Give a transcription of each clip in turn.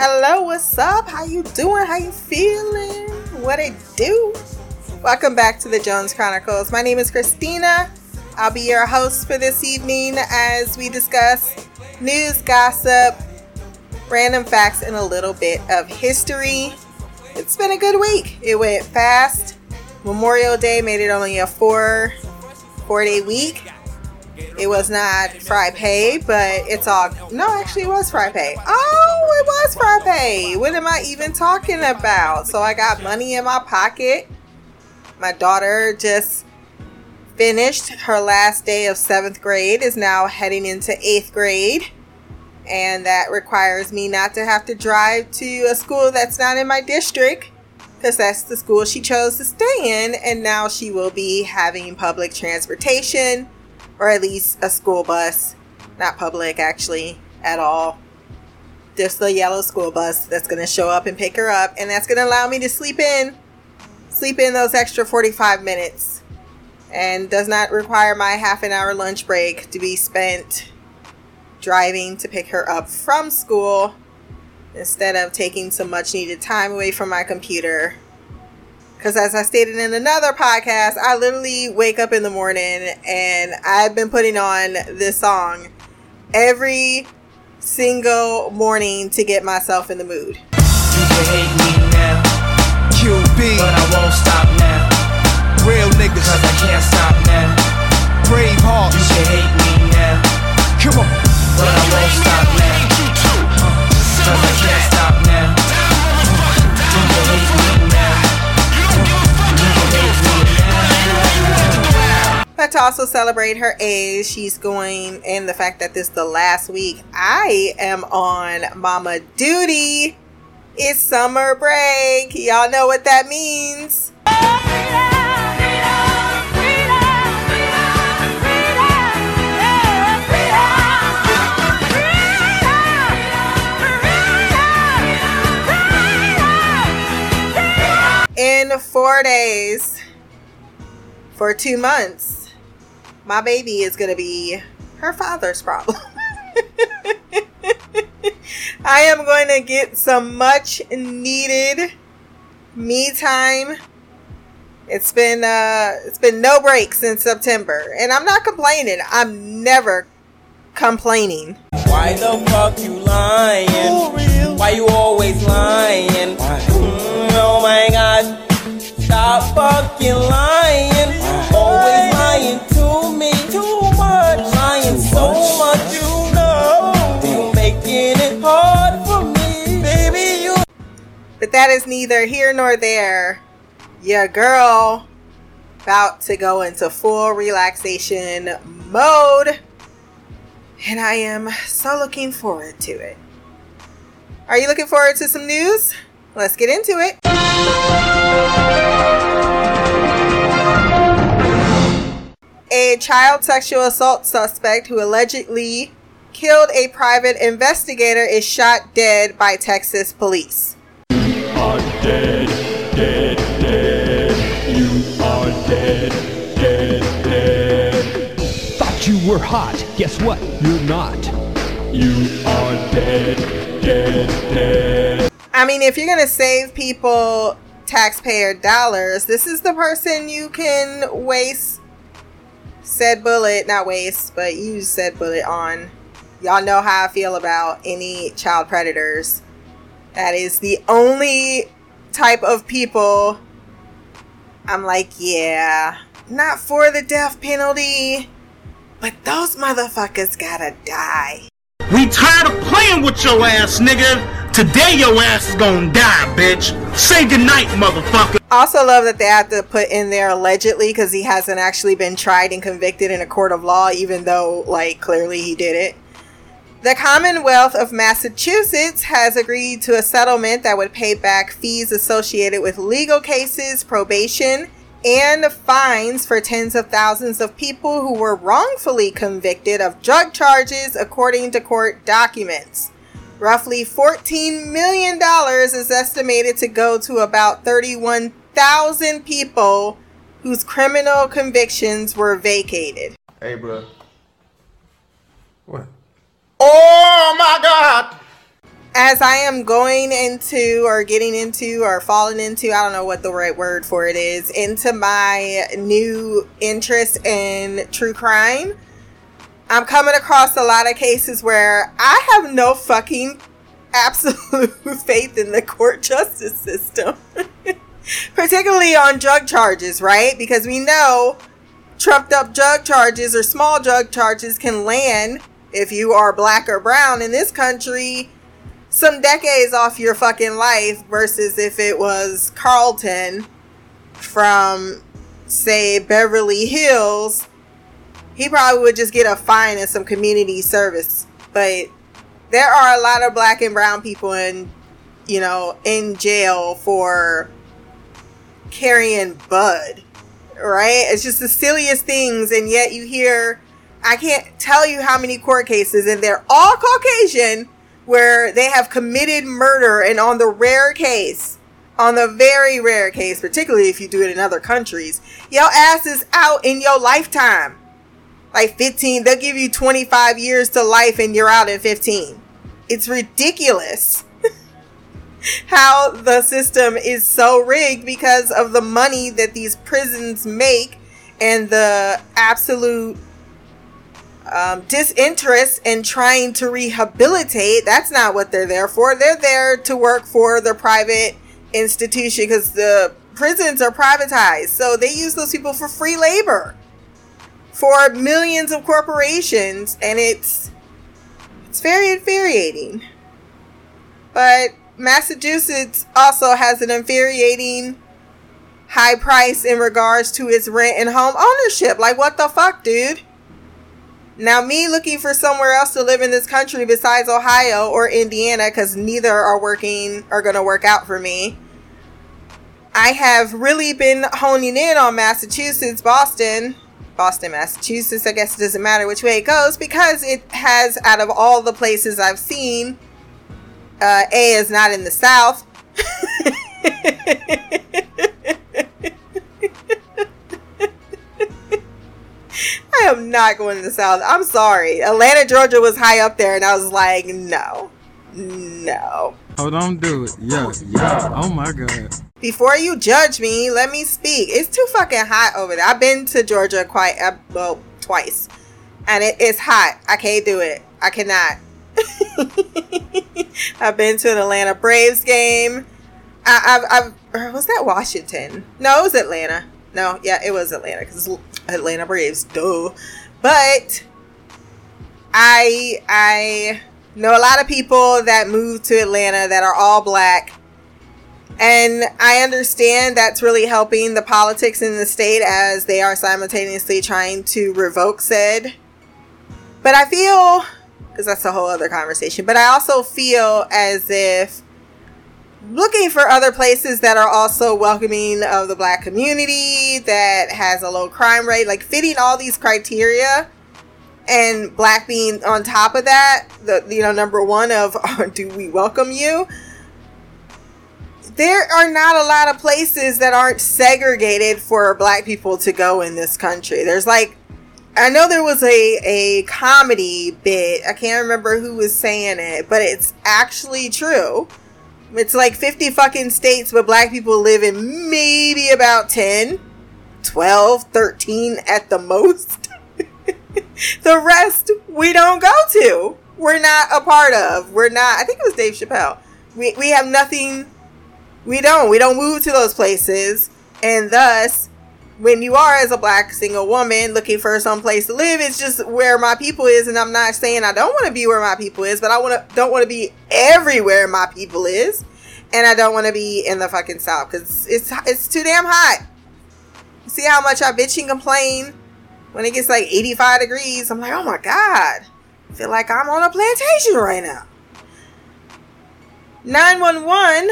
Hello, what's up? How you doing? How you feeling? What it do? Welcome back to the Jones Chronicles. My name is Christina. I'll be your host for this evening as we discuss news, gossip, random facts, and a little bit of history. It's been a good week. It went fast. Memorial Day made it only a four four day week. It was not Friday, but it's all no, actually it was Friday. Oh, it was Friday. What am I even talking about? So I got money in my pocket. My daughter just finished her last day of seventh grade, is now heading into eighth grade. And that requires me not to have to drive to a school that's not in my district because that's the school she chose to stay in. And now she will be having public transportation or at least a school bus. Not public, actually, at all. Just the yellow school bus that's going to show up and pick her up. And that's going to allow me to sleep in. Sleep in those extra 45 minutes and does not require my half an hour lunch break to be spent driving to pick her up from school instead of taking some much needed time away from my computer. Because, as I stated in another podcast, I literally wake up in the morning and I've been putting on this song every single morning to get myself in the mood. You can hate me now, QB, but I won't stop now. Real niggas, cause I can't stop now. Brave hearts, you can hate me But to also celebrate her age, she's going, and the fact that this is the last week, I am on mama duty. It's summer break. Y'all know what that means. in four days for two months, my baby is going to be her father's problem. I am going to get some much needed me time. It's been uh it's been no break since September and I'm not complaining. I'm never complaining. Why the fuck you lying? Why you always lying? Mm, oh my god. Stop fucking lying. Always lying But that is neither here nor there. Your girl about to go into full relaxation mode. And I am so looking forward to it. Are you looking forward to some news? Let's get into it. A child sexual assault suspect who allegedly killed a private investigator is shot dead by Texas police. Were hot. Guess what? You're not. You are dead, dead, dead. I mean, if you're going to save people taxpayer dollars, this is the person you can waste said bullet, not waste, but use said bullet on. Y'all know how I feel about any child predators. That is the only type of people I'm like, yeah, not for the death penalty, but those motherfuckers gotta die. We tired of playing with your ass, nigga. Today your ass is gonna die, bitch. Say goodnight, motherfucker. Also love that they have to put in there allegedly because he hasn't actually been tried and convicted in a court of law, even though, like, clearly he did it. The Commonwealth of Massachusetts has agreed to a settlement that would pay back fees associated with legal cases, probation, and fines for tens of thousands of people who were wrongfully convicted of drug charges, according to court documents. Roughly $14 million is estimated to go to about 31,000 people whose criminal convictions were vacated. Hey, bro. What? Oh my God! As I am going into or getting into or falling into, I don't know what the right word for it is, into my new interest in true crime, I'm coming across a lot of cases where I have no fucking absolute faith in the court justice system. Particularly on drug charges, right? Because we know trumped up drug charges or small drug charges can land if you are black or brown in this country some decades off your fucking life versus if it was Carlton from say Beverly Hills he probably would just get a fine and some community service. But there are a lot of black and brown people in you know in jail for carrying bud right? It's just the silliest things and yet you hear i can't tell you how many court cases and they're all caucasian where they have committed murder and on the rare case on the very rare case particularly if you do it in other countries your ass is out in your lifetime. Like 15 they'll give you 25 years to life and you're out in 15 it's ridiculous how the system is so rigged because of the money that these prisons make and the absolute um, disinterest in trying to rehabilitate. That's not what they're there for. They're there to work for the private institution because the prisons are privatized. So they use those people for free labor for millions of corporations, and it's it's very infuriating. But Massachusetts also has an infuriating high price in regards to its rent and home ownership. Like, what the fuck, dude? Now, me looking for somewhere else to live in this country besides Ohio or Indiana, because neither are working, are going to work out for me. I have really been honing in on Massachusetts, Boston, Boston, Massachusetts. I guess it doesn't matter which way it goes because it has, out of all the places I've seen, uh, A is not in the South. I am not going to the South. I'm sorry. Atlanta, Georgia was high up there, and I was like, no, no. Oh, don't do it. Yeah, yeah. Oh my God. Before you judge me, let me speak. It's too fucking hot over there. I've been to Georgia quite, uh, well, twice, and it is hot. I can't do it. I cannot. I've been to an Atlanta Braves game. I, I've, I've, was that Washington? No, it was Atlanta. No, yeah, it was Atlanta because Atlanta Braves, duh. But I, I know a lot of people that moved to Atlanta that are all black. And I understand that's really helping the politics in the state as they are simultaneously trying to revoke said. But I feel because that's a whole other conversation. But I also feel as if looking for other places that are also welcoming of the black community, that has a low crime rate, like fitting all these criteria, and black being on top of that, the you know number one of do we welcome you? There are not a lot of places that aren't segregated for black people to go in this country. There's like I know there was a a comedy bit. I can't remember who was saying it, but it's actually true. It's like 50 fucking states, but black people live in maybe about 10, 12, 13 at the most. the rest we don't go to. We're not a part of. We're not, I think it was Dave Chappelle. We, we have nothing, we don't. We don't move to those places. And thus, when you are as a black single woman looking for some place to live, it's just where my people is. And I'm not saying I don't want to be where my people is, but I want to don't want to be everywhere my people is, and I don't want to be in the fucking south because it's it's too damn hot. See how much I bitch and complain when it gets like 85 degrees. I'm like, oh my god, I feel like I'm on a plantation right now. 911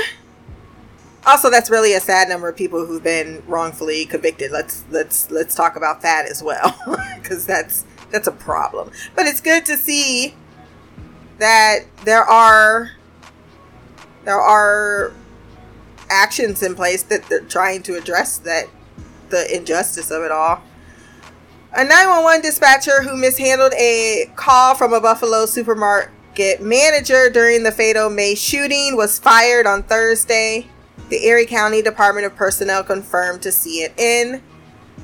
also that's really a sad number of people who've been wrongfully convicted. Let's let's let's talk about that as well because that's that's a problem. But it's good to see that there are there are actions in place that they're trying to address that the injustice of it all. A 911 dispatcher who mishandled a call from a buffalo supermarket manager during the fatal May shooting, was fired on Thursday. The Erie County Department of Personnel confirmed to CNN.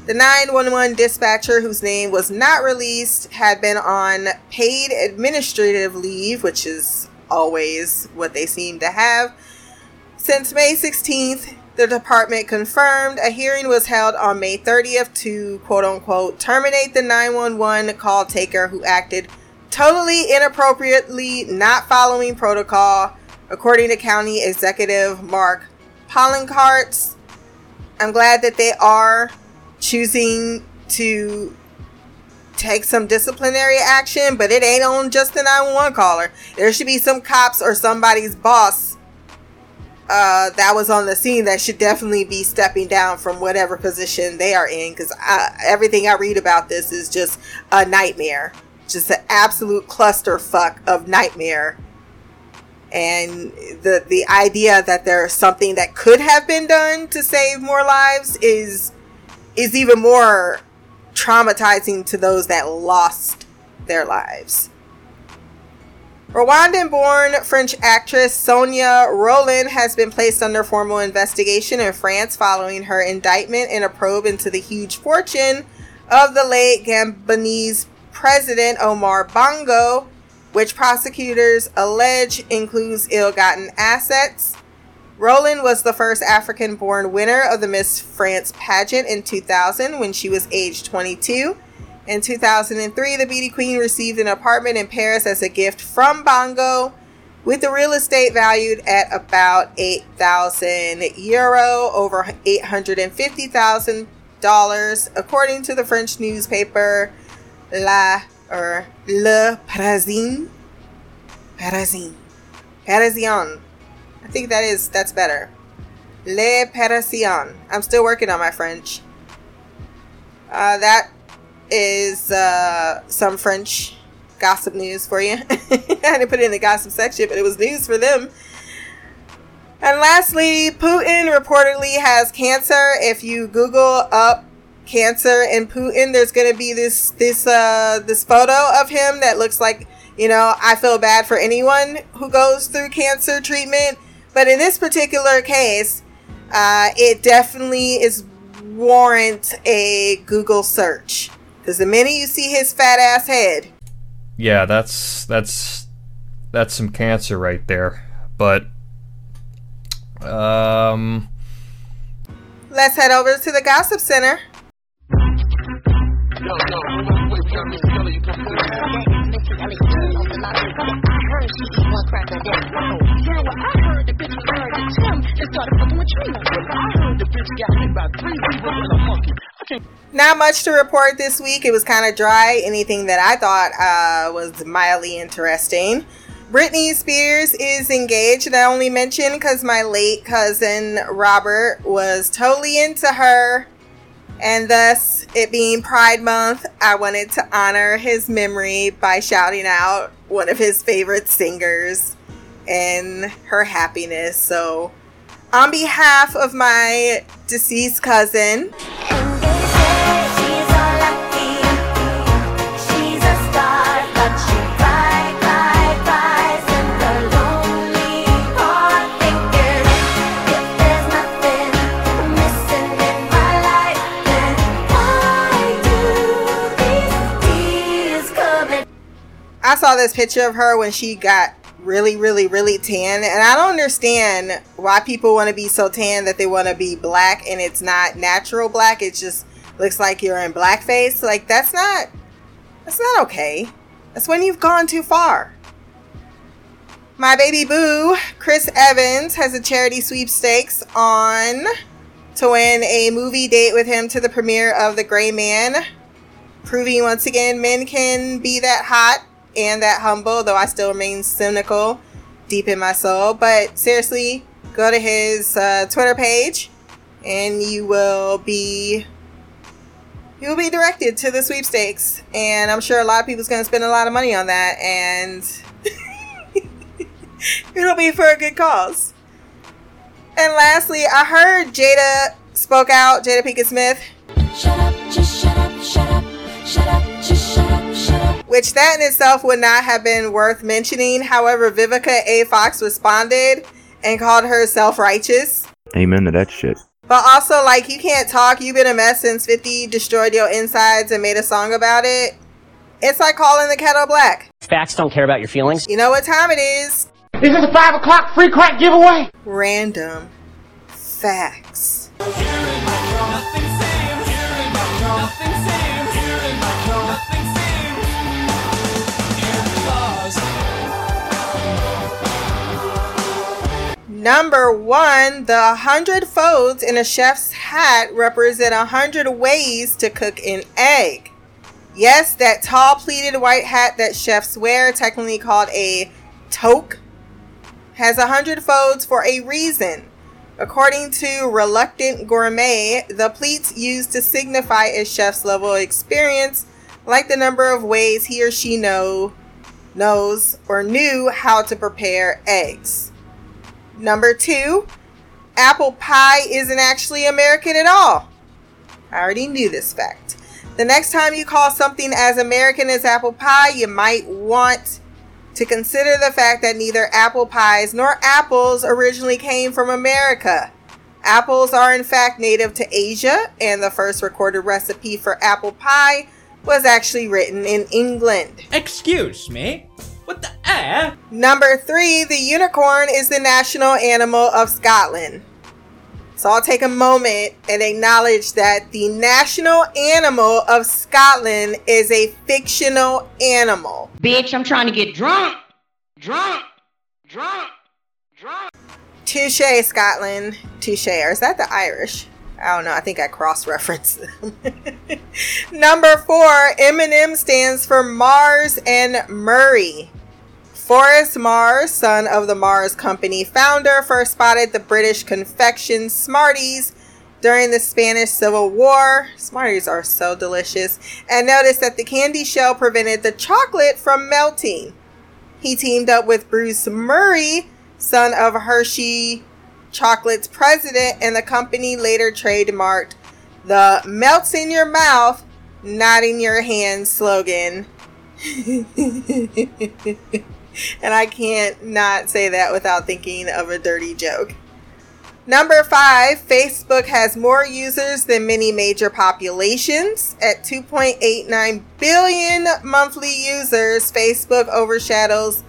The 911 dispatcher, whose name was not released, had been on paid administrative leave, which is always what they seem to have. Since May 16th, the department confirmed a hearing was held on May 30th to quote unquote terminate the 911 call taker who acted totally inappropriately, not following protocol, according to County Executive Mark Poloncarz. I'm glad that they are choosing to take some disciplinary action, but it ain't on just the 911 caller. There should be some cops or somebody's boss uh, that was on the scene that should definitely be stepping down from whatever position they are in because everything I read about this is just a nightmare. Just an absolute clusterfuck of nightmare. And the the idea that there's something that could have been done to save more lives is is even more traumatizing to those that lost their lives. Rwandan born French actress Sonia Rolland has been placed under formal investigation in France following her indictment in a probe into the huge fortune of the late Gabonese president Omar Bongo, which prosecutors allege includes ill gotten assets. Rolland was the first African born winner of the Miss France pageant in 2000 when she was age 22. In 2003, the beauty queen received an apartment in Paris as a gift from Bongo, with the real estate valued at about 8,000 euro, over $850,000, according to the French newspaper La or Le Parisien. Parisien. Parisien. I think that is that's better. Le Parisien. I'm still working on my French. Uh, that is uh, some French gossip news for you. I didn't put it in the gossip section, but it was news for them. And lastly, Putin reportedly has cancer. If you Google up cancer and Putin, there's going to be this this uh, this photo of him that looks like you know. I feel bad for anyone who goes through cancer treatment, but in this particular case, uh, it definitely is warrant a Google search. Because the minute you see his fat ass head, yeah, that's that's that's some cancer right there. But um, let's head over to the gossip center. Not much to report this week. It was kind of dry. Anything that I thought uh, was mildly interesting. Britney Spears is engaged. I only mentioned because my late cousin Robert was totally into her. And thus, it being Pride Month, I wanted to honor his memory by shouting out one of his favorite singers and her happiness. So, on behalf of my deceased cousin, saw this picture of her when she got really, really, really tan. And I don't understand why people want to be so tan that they want to be black and it's not natural black. It just looks like you're in blackface. Like, that's not, that's not okay. That's when you've gone too far. My baby boo, Chris Evans, has a charity sweepstakes on to win a movie date with him to the premiere of The Gray Man, proving once again men can be that hot and that humble, though I still remain cynical deep in my soul. But seriously, go to his uh, Twitter page and you will be you will be directed to the sweepstakes. And I'm sure a lot of people's going to spend a lot of money on that and it'll be for a good cause. And lastly, I heard Jada spoke out, Jada Pinkett Smith. Shut up, just shut up, shut up, shut up, just shut up, shut up which that in itself would not have been worth mentioning. However, Vivica A. Fox responded and called her self righteous. Amen to that shit. But also, like, you can't talk. You've been a mess since 50 destroyed your insides and made a song about it. It's like calling the kettle black. Facts don't care about your feelings. You know what time it is? This is this a five o'clock free crack giveaway? Random facts. Number one, the hundred folds in a chef's hat represent a hundred ways to cook an egg. Yes, that tall pleated white hat that chefs wear, technically called a toque, has a hundred folds for a reason. According to Reluctant Gourmet, the pleats used to signify a chef's level of experience, like the number of ways he or she know, knows or knew how to prepare eggs. Number two, apple pie isn't actually American at all. I already knew this fact. The next time you call something as American as apple pie, you might want to consider the fact that neither apple pies nor apples originally came from America. Apples are in fact native to Asia, and the first recorded recipe for apple pie was actually written in England. Excuse me? What the eh? Number three, the unicorn is the national animal of Scotland. So I'll take a moment and acknowledge that the national animal of Scotland is a fictional animal. Bitch, I'm trying to get drunk. Drunk. Drunk. Drunk. Touche, Scotland. Touche. Or is that the Irish? I don't know. I think I cross referenced them. Number four, M&M stands for Mars and Murray. Forrest Mars, son of the Mars Company founder, first spotted the British confection Smarties during the Spanish Civil War. Smarties are so delicious. And noticed that the candy shell prevented the chocolate from melting. He teamed up with Bruce Murray, son of Hershey Chocolate's president, and the company later trademarked the melts in your mouth, not in your hand slogan. and I can't not say that without thinking of a dirty joke. Number five, Facebook has more users than many major populations. At 2.89 billion monthly users, Facebook overshadows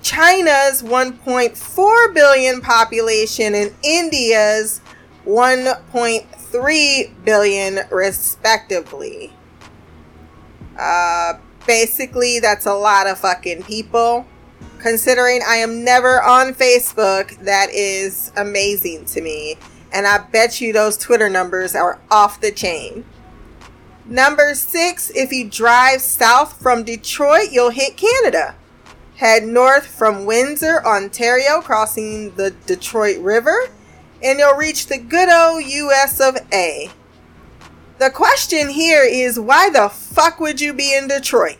China's 1.4 billion population and India's 1.3 billion, respectively. Uh, basically, that's a lot of fucking people. Considering I am never on Facebook, that is amazing to me. And I bet you those Twitter numbers are off the chain. Number six, if you drive south from Detroit, you'll hit Canada. Head north from Windsor, Ontario, crossing the Detroit River, and you'll reach the good old US of A. The question here is why the fuck would you be in Detroit?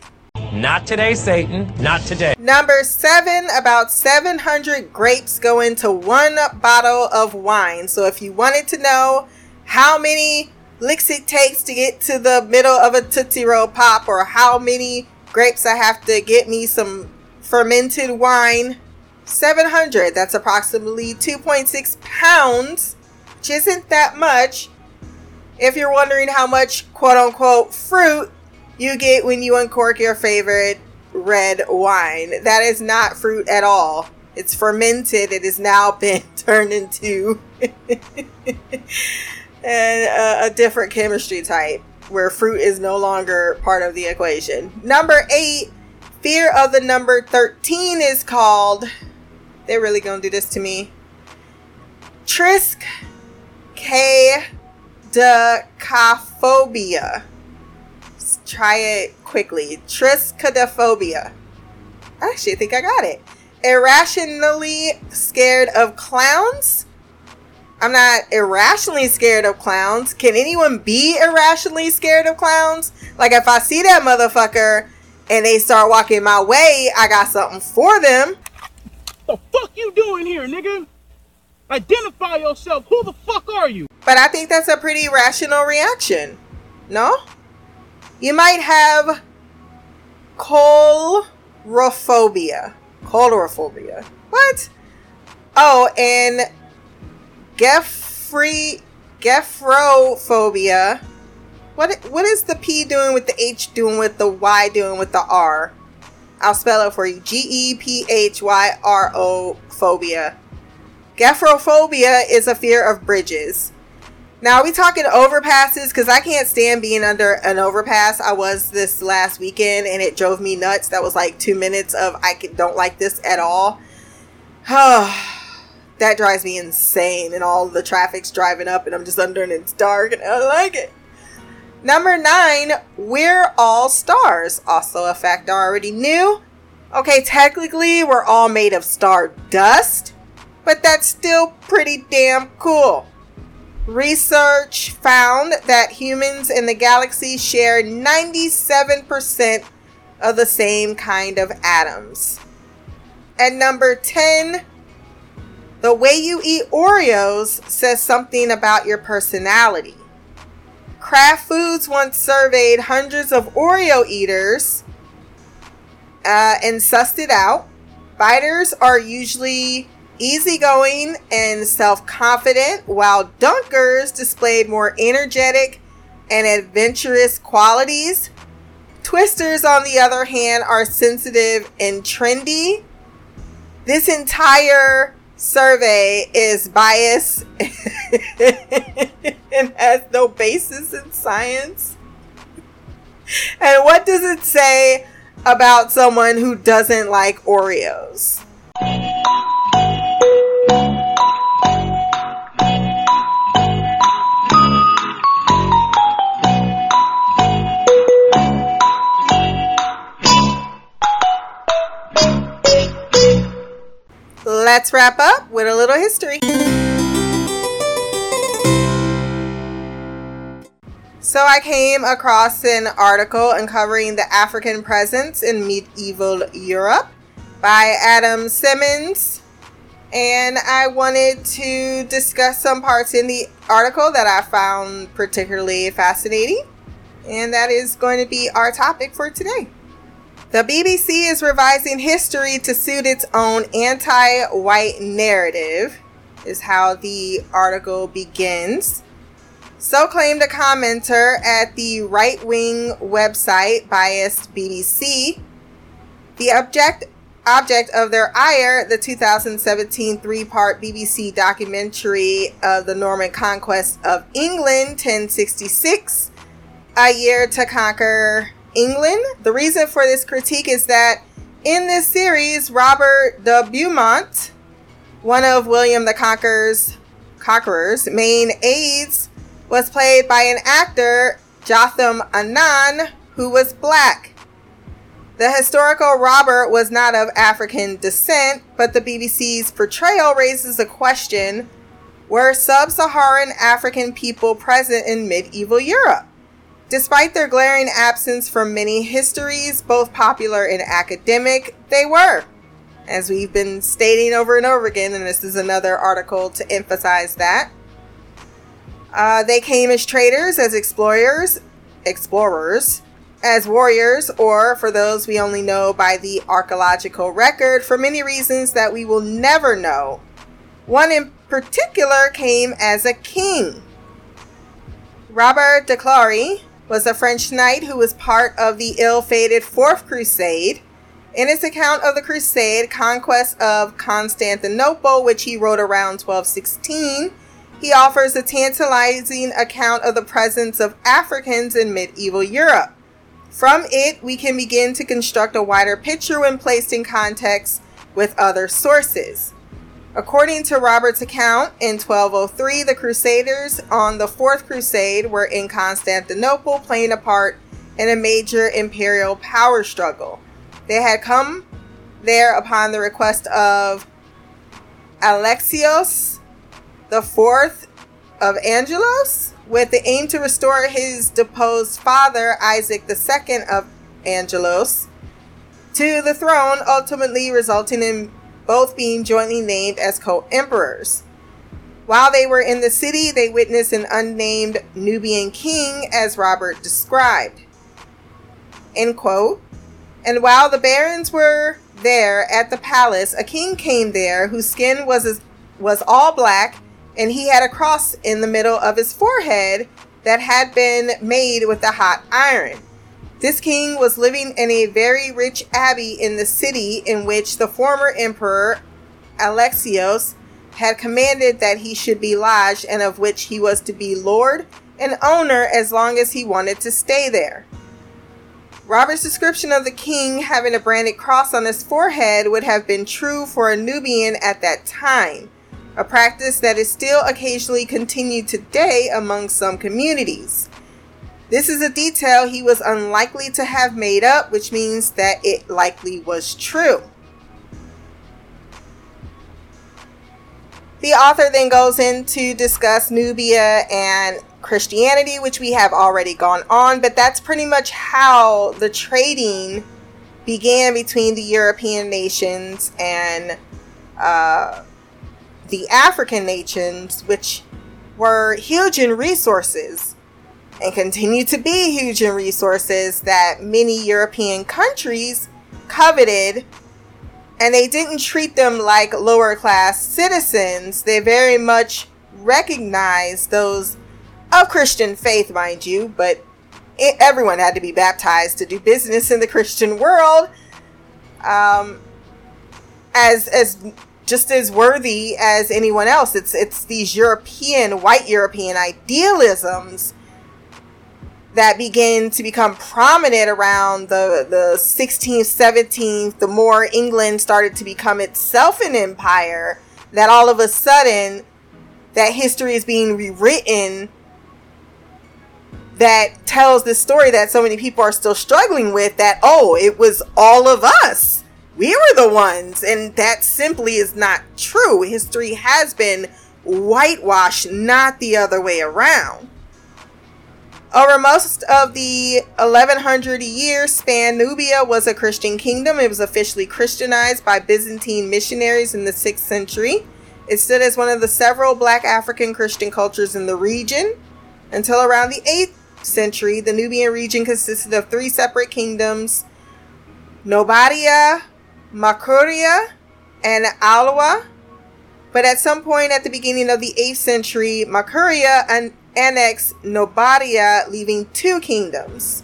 Not today, Satan. Not today. Number seven, about 700 grapes go into one bottle of wine. So if you wanted to know how many licks it takes to get to the middle of a Tootsie Roll Pop or how many grapes I have to get me some fermented wine, 700. That's approximately 2.6 pounds, which isn't that much. If you're wondering how much quote unquote fruit you get when you uncork your favorite red wine, that is not fruit at all. It's fermented. It has now been turned into a, uh, a different chemistry type where fruit is no longer part of the equation. Number eight, fear of the number 13 is called. They're really gonna do this to me. Trisk K Triskaidekaphobia. Let's try it quickly. Triskaidekaphobia. Actually, think I got it. Irrationally scared of clowns. I'm not irrationally scared of clowns. Can anyone be irrationally scared of clowns? Like if I see that motherfucker and they start walking my way, I got something for them. The fuck you doing here, nigga? Identify yourself. Who the fuck are you? But I think that's a pretty rational reaction. No? You might have colorophobia. Colorophobia. What? Oh, and Geoffrey Gephrophobia. What what is the P doing with the H doing with the Y doing with the R? I'll spell it for you. G E P H Y R O phobia. Gephrophobia is a fear of bridges. Now, are we talking overpasses? Because I can't stand being under an overpass. I was this last weekend and it drove me nuts. That was like two minutes of I don't like this at all. that drives me insane. And all the traffic's driving up and I'm just under and it's dark and I don't like it. Number nine, we're all stars. Also, a fact I already knew. Okay, technically, we're all made of star dust, but that's still pretty damn cool. Research found that humans in the galaxy share 97% of the same kind of atoms. And number 10, the way you eat Oreos says something about your personality. Kraft Foods once surveyed hundreds of Oreo eaters uh, and sussed it out. Biters are usually easygoing and self confident, while dunkers displayed more energetic and adventurous qualities. Twisters, on the other hand, are sensitive and trendy. This entire survey is biased and has no basis in science. And what does it say about someone who doesn't like Oreos? Let's wrap up with a little history. So I came across an article uncovering the African presence in medieval Europe by Adam Simmons. And I wanted to discuss some parts in the article that I found particularly fascinating. And that is going to be our topic for today. The BBC is revising history to suit its own anti white narrative, is how the article begins. So claimed a commenter at the right wing website Biased BBC. The object object of their ire, the 2017 three-part BBC documentary of the Norman conquest of England, 1066, a year to conquer England. The reason for this critique is that in this series, Robert de Beaumont, one of William the Conqueror's Conqueror's main aides, was played by an actor, Jotham Annan, who was black. The historical Robert was not of African descent, but the BBC's portrayal raises a question were sub Saharan African people present in medieval Europe? Despite their glaring absence from many histories, both popular and academic, they were. As we've been stating over and over again, and this is another article to emphasize that. Uh, they came as traders, as explorers, explorers, as warriors, or for those we only know by the archaeological record, for many reasons that we will never know. One in particular came as a king. Robert de Clary, was a French knight who was part of the ill fated Fourth Crusade. In his account of the Crusade, conquest of Constantinople, which he wrote around 1216, he offers a tantalizing account of the presence of Africans in medieval Europe. From it, we can begin to construct a wider picture when placed in context with other sources. According to Robert's account, in 1203, the Crusaders on the Fourth Crusade were in Constantinople playing a part in a major imperial power struggle. They had come there upon the request of Alexios Fourth of Angelos, with the aim to restore his deposed father, Isaac II of Angelos, to the throne, ultimately resulting in both being jointly named as co emperors. While they were in the city, they witnessed an unnamed Nubian king, as Robert described. End quote. And while the barons were there at the palace, a king came there whose skin was was all black, and he had a cross in the middle of his forehead that had been made with a hot iron. This king was living in a very rich abbey in the city in which the former emperor Alexios had commanded that he should be lodged and of which he was to be lord and owner as long as he wanted to stay there. Robert's description of the king having a branded cross on his forehead would have been true for a Nubian at that time, a practice that is still occasionally continued today among some communities. This is a detail he was unlikely to have made up, which means that it likely was true. The author then goes in to discuss Nubia and Christianity, which we have already gone on, but that's pretty much how the trading began between the European nations and uh, the African nations, which were huge in resources and continue to be huge in resources that many European countries coveted. And they didn't treat them like lower class citizens. They very much recognized those of Christian faith, mind you, but it, everyone had to be baptized to do business in the Christian world. Um, as as just as worthy as anyone else. It's it's these European, white European idealisms that begin to become prominent around the, the 16th, 17th, the more England started to become itself an empire, that all of a sudden that history is being rewritten that tells this story that so many people are still struggling with that oh it was all of us. We were the ones. And that simply is not true. History has been whitewashed not the other way around over most of the 1100 year span nubia was a christian kingdom. It was officially christianized by byzantine missionaries in the 6th century. It stood as one of the several black african christian cultures in the region. Until around the 8th century, the Nubian region consisted of three separate kingdoms Nobadia, Makuria, and Alwa. But at some point at the beginning of the 8th century, Makuria an- annexed Nobadia, leaving two kingdoms.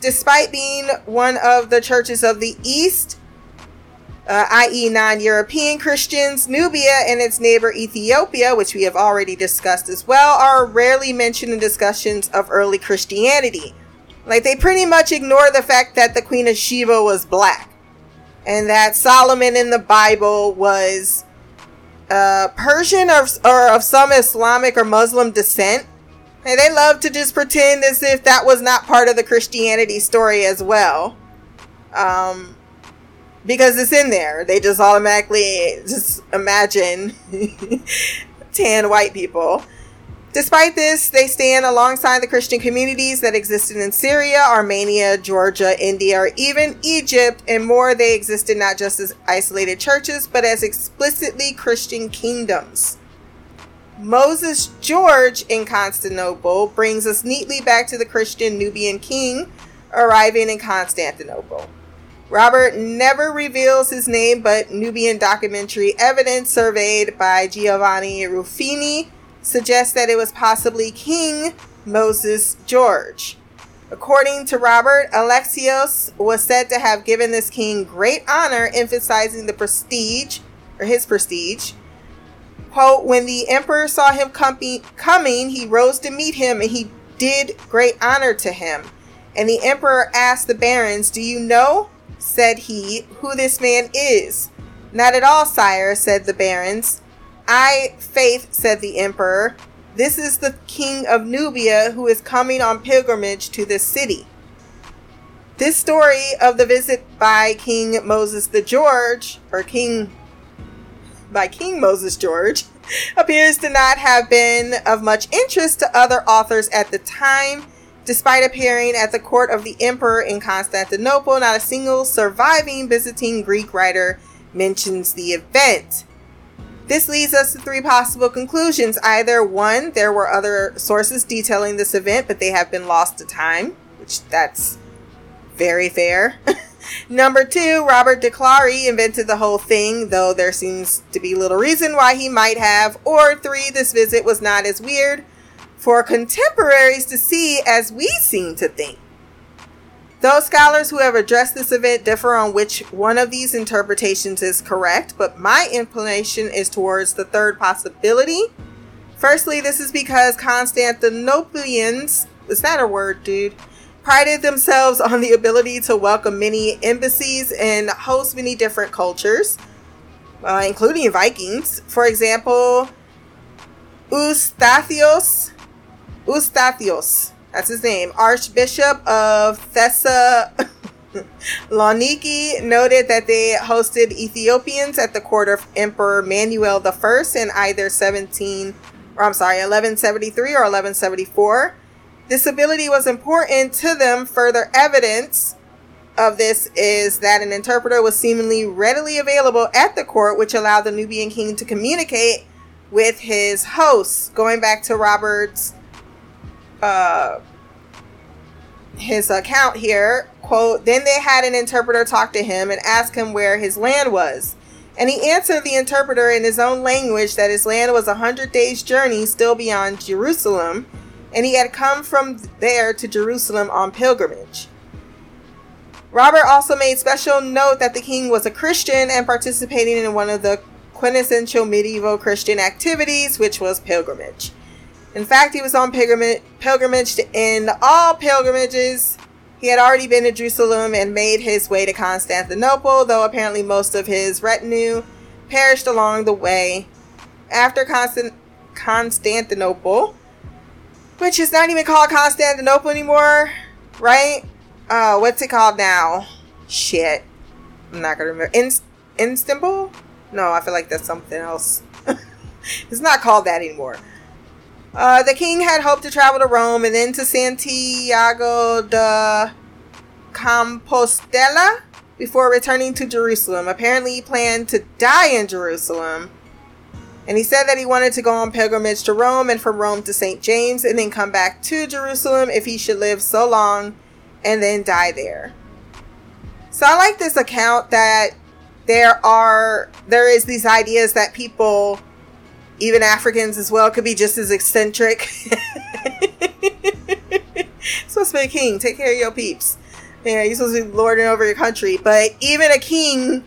Despite being one of the churches of the East, uh, i.e., non European Christians, Nubia and its neighbor Ethiopia, which we have already discussed as well, are rarely mentioned in discussions of early Christianity. Like, they pretty much ignore the fact that the Queen of Sheba was black and that Solomon in the Bible was uh, Persian or, or of some Islamic or Muslim descent. And they love to just pretend as if that was not part of the Christianity story as well. Um, because it's in there. They just automatically just imagine tan white people. Despite this, they stand alongside the Christian communities that existed in Syria, Armenia, Georgia, India, or even Egypt, and more. They existed not just as isolated churches, but as explicitly Christian kingdoms. Moses George in Constantinople brings us neatly back to the Christian Nubian king arriving in Constantinople. Robert never reveals his name, but Nubian documentary evidence surveyed by Giovanni Ruffini suggests that it was possibly King Moses George. According to Robert, Alexios was said to have given this king great honor, emphasizing the prestige, or his prestige. Quote, when the emperor saw him coming, he rose to meet him and he did great honor to him. And the emperor asked the barons, Do you know? said he, who this man is. Not at all, sire, said the barons. I, faith, said the emperor. This is the king of Nubia who is coming on pilgrimage to this city. This story of the visit by King Moses the George, or King by King Moses George, appears to not have been of much interest to other authors at the time Despite appearing at the court of the emperor in Constantinople, not a single surviving Byzantine Greek writer mentions the event. This leads us to three possible conclusions. Either one, there were other sources detailing this event, but they have been lost to time, which that's very fair. Number two, Robert de Clary invented the whole thing, though there seems to be little reason why he might have. Or three, this visit was not as weird for contemporaries to see as we seem to think. Those scholars who have addressed this event differ on which one of these interpretations is correct, but my inclination is towards the third possibility. Firstly, this is because Constantinopolians, is that a word, dude? Prided themselves on the ability to welcome many embassies and host many different cultures, uh, including Vikings. For example, Eustathios, Eustathios, that's his name, Archbishop of Thessaloniki, noted that they hosted Ethiopians at the court of Emperor Manuel I in either 17, or I'm sorry, 1173 or 1174. This ability was important to them. Further evidence of this is that an interpreter was seemingly readily available at the court, which allowed the Nubian king to communicate with his hosts. Going back to Robert's uh, his account here quote then they had an interpreter talk to him and ask him where his land was. And he answered the interpreter in his own language that his land was a hundred days journey still beyond jerusalem and he had come from there to jerusalem on pilgrimage. Robert also made special note that the king was a christian and participating in one of the quintessential medieval christian activities which was pilgrimage in fact, he was on pilgrimage, to end all pilgrimages. He had already been to Jerusalem and made his way to Constantinople, though apparently most of his retinue perished along the way. After Constant- Constantinople, which is not even called Constantinople anymore, right? Uh, what's it called now? Shit. I'm not gonna remember. In- Istanbul? No, I feel like that's something else. it's not called that anymore. Uh, the king had hoped to travel to Rome and then to Santiago de Compostela before returning to Jerusalem. Apparently, he planned to die in Jerusalem. And he said that he wanted to go on pilgrimage to Rome and from Rome to St. James and then come back to Jerusalem if he should live so long and then die there. So I like this account that there are there is these ideas that people even Africans as well could be just as eccentric. supposed to be a king. Take care of your peeps. Yeah, you're supposed to be lording over your country. But even a king,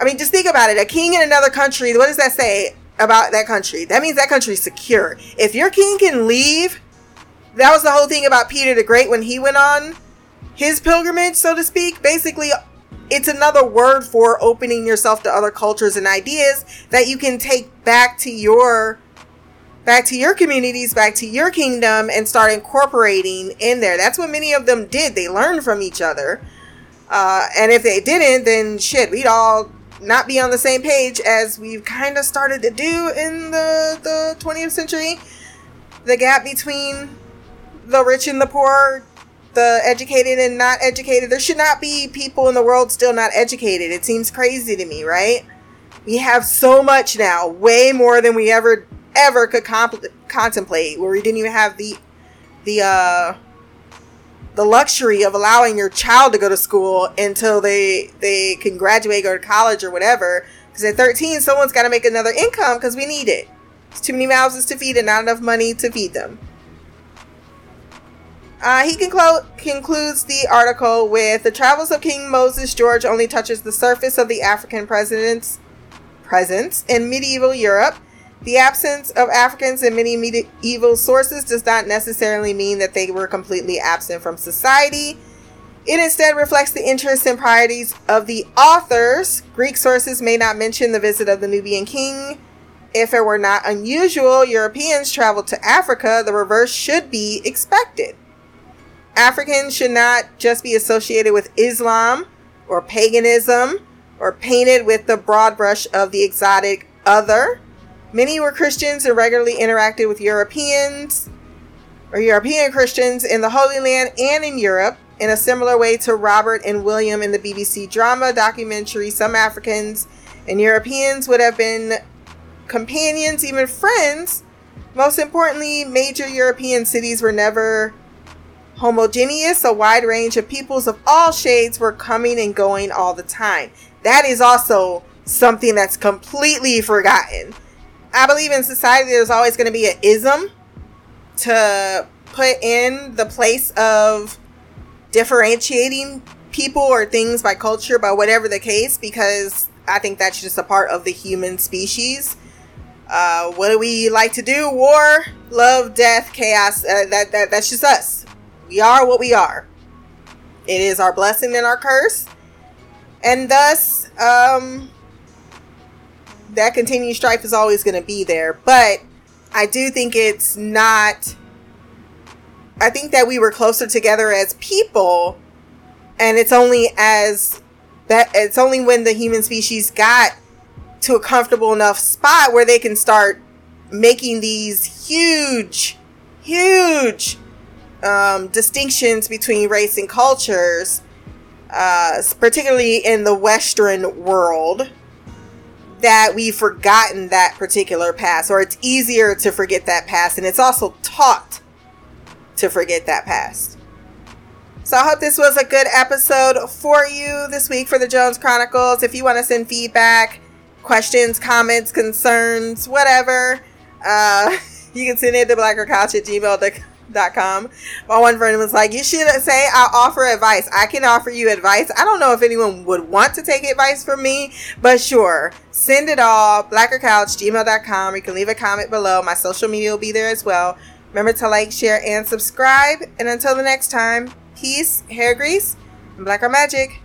I mean, just think about it. A king in another country, what does that say about that country? That means that country's secure. If your king can leave, that was the whole thing about Peter the Great when he went on his pilgrimage, so to speak. Basically, it's another word for opening yourself to other cultures and ideas that you can take back to your back to your communities, back to your kingdom and start incorporating in there. That's what many of them did. They learned from each other. Uh, and if they didn't, then shit, we'd all not be on the same page as we've kind of started to do in the, the 20th century. The gap between the rich and the poor the educated and not educated. There should not be people in the world still not educated. It seems crazy to me, right? We have so much now, way more than we ever ever could comp- contemplate. Where we didn't even have the the uh the luxury of allowing your child to go to school until they they can graduate, go to college or whatever. Because at 13, someone's got to make another income because we need it. It's too many mouths to feed and not enough money to feed them. Uh, he conclu- concludes the article with the travels of King Moses George only touches the surface of the African president's presence in medieval Europe. The absence of Africans in many medieval sources does not necessarily mean that they were completely absent from society. It instead reflects the interests and priorities of the authors. Greek sources may not mention the visit of the Nubian king. If it were not unusual, Europeans traveled to Africa, the reverse should be expected. Africans should not just be associated with Islam or paganism or painted with the broad brush of the exotic other. Many were Christians and regularly interacted with Europeans or European Christians in the Holy Land and in Europe. In a similar way to Robert and William in the BBC drama documentary, some Africans and Europeans would have been companions, even friends. Most importantly, major European cities were never homogeneous, a wide range of peoples of all shades were coming and going all the time. That is also something that's completely forgotten. I believe in society there's always going to be an ism to put in the place of differentiating people or things by culture, by whatever the case, because I think that's just a part of the human species. Uh, what do we like to do? War, love, death, chaos. Uh, that, that that's just us. We are what we are. It is our blessing and our curse, and thus, um, that continued strife is always going to be there. But I do think it's not. I think that we were closer together as people, and it's only as that it's only when the human species got to a comfortable enough spot where they can start making these huge, huge um, distinctions between race and cultures, uh, particularly in the Western world, that we've forgotten that particular past, or it's easier to forget that past, and it's also taught to forget that past. So I hope this was a good episode for you this week for the Jones Chronicles. If you want to send feedback, questions, comments, concerns, whatever, uh, you can send it to blackercouch at gmail.com. My one friend was like, You should say I offer advice. I can offer you advice. I don't know if anyone would want to take advice from me, but sure. Send it all. Blackercouch, gmail.com. You can leave a comment below. My social media will be there as well. Remember to like, share, and subscribe. And until the next time, peace, hair grease, and blacker magic.